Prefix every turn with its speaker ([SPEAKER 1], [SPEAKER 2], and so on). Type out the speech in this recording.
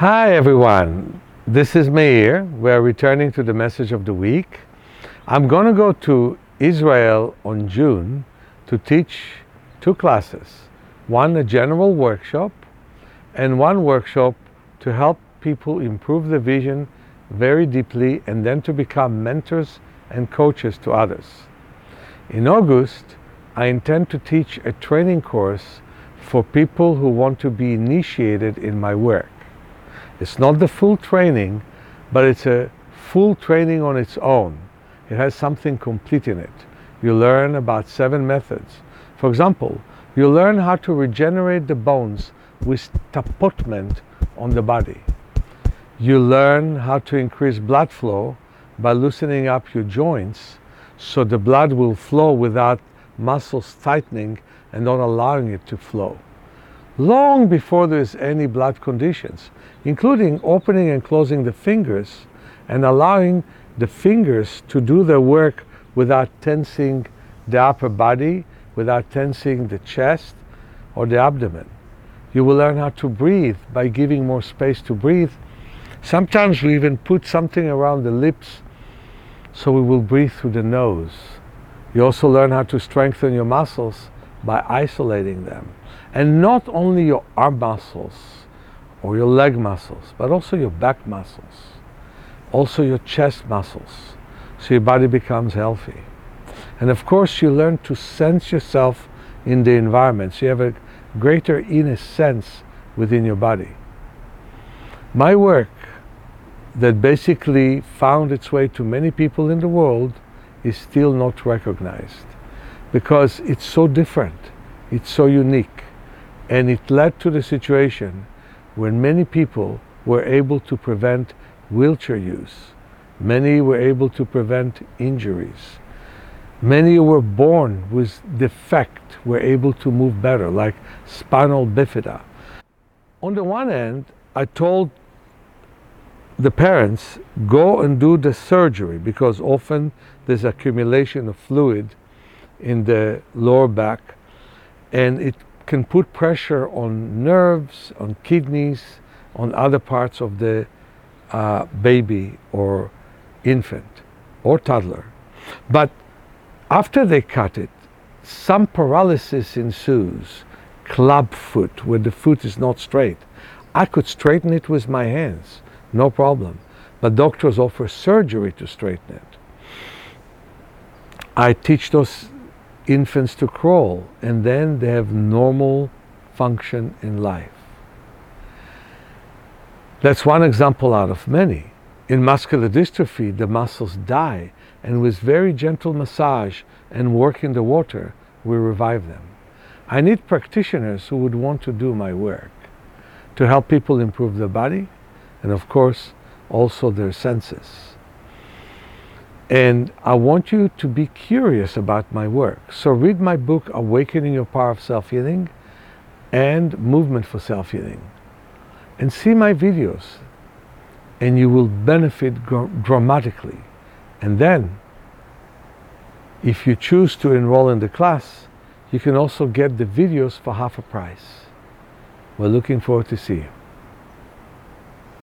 [SPEAKER 1] Hi everyone, this is Meir. We're returning to the message of the week. I'm going to go to Israel on June to teach two classes. One a general workshop and one workshop to help people improve the vision very deeply and then to become mentors and coaches to others. In August, I intend to teach a training course for people who want to be initiated in my work. It's not the full training, but it's a full training on its own. It has something complete in it. You learn about seven methods. For example, you learn how to regenerate the bones with tapotement on the body. You learn how to increase blood flow by loosening up your joints so the blood will flow without muscles tightening and not allowing it to flow long before there's any blood conditions, including opening and closing the fingers and allowing the fingers to do their work without tensing the upper body, without tensing the chest or the abdomen. You will learn how to breathe by giving more space to breathe. Sometimes we even put something around the lips so we will breathe through the nose. You also learn how to strengthen your muscles by isolating them. And not only your arm muscles or your leg muscles, but also your back muscles, also your chest muscles, so your body becomes healthy. And of course, you learn to sense yourself in the environment, so you have a greater inner sense within your body. My work that basically found its way to many people in the world is still not recognized because it's so different, it's so unique. And it led to the situation where many people were able to prevent wheelchair use. Many were able to prevent injuries. Many were born with defect were able to move better, like spinal bifida. On the one hand, I told the parents, go and do the surgery because often there's accumulation of fluid in the lower back and it can put pressure on nerves, on kidneys, on other parts of the uh, baby or infant or toddler. But after they cut it, some paralysis ensues, club foot, where the foot is not straight. I could straighten it with my hands, no problem. But doctors offer surgery to straighten it. I teach those infants to crawl and then they have normal function in life. That's one example out of many. In muscular dystrophy, the muscles die, and with very gentle massage and work in the water, we revive them. I need practitioners who would want to do my work to help people improve their body and, of course, also their senses. And I want you to be curious about my work. So read my book, Awakening Your Power of Self Healing and Movement for Self Healing. And see my videos. And you will benefit dramatically. And then, if you choose to enroll in the class, you can also get the videos for half a price. We're looking forward to see you.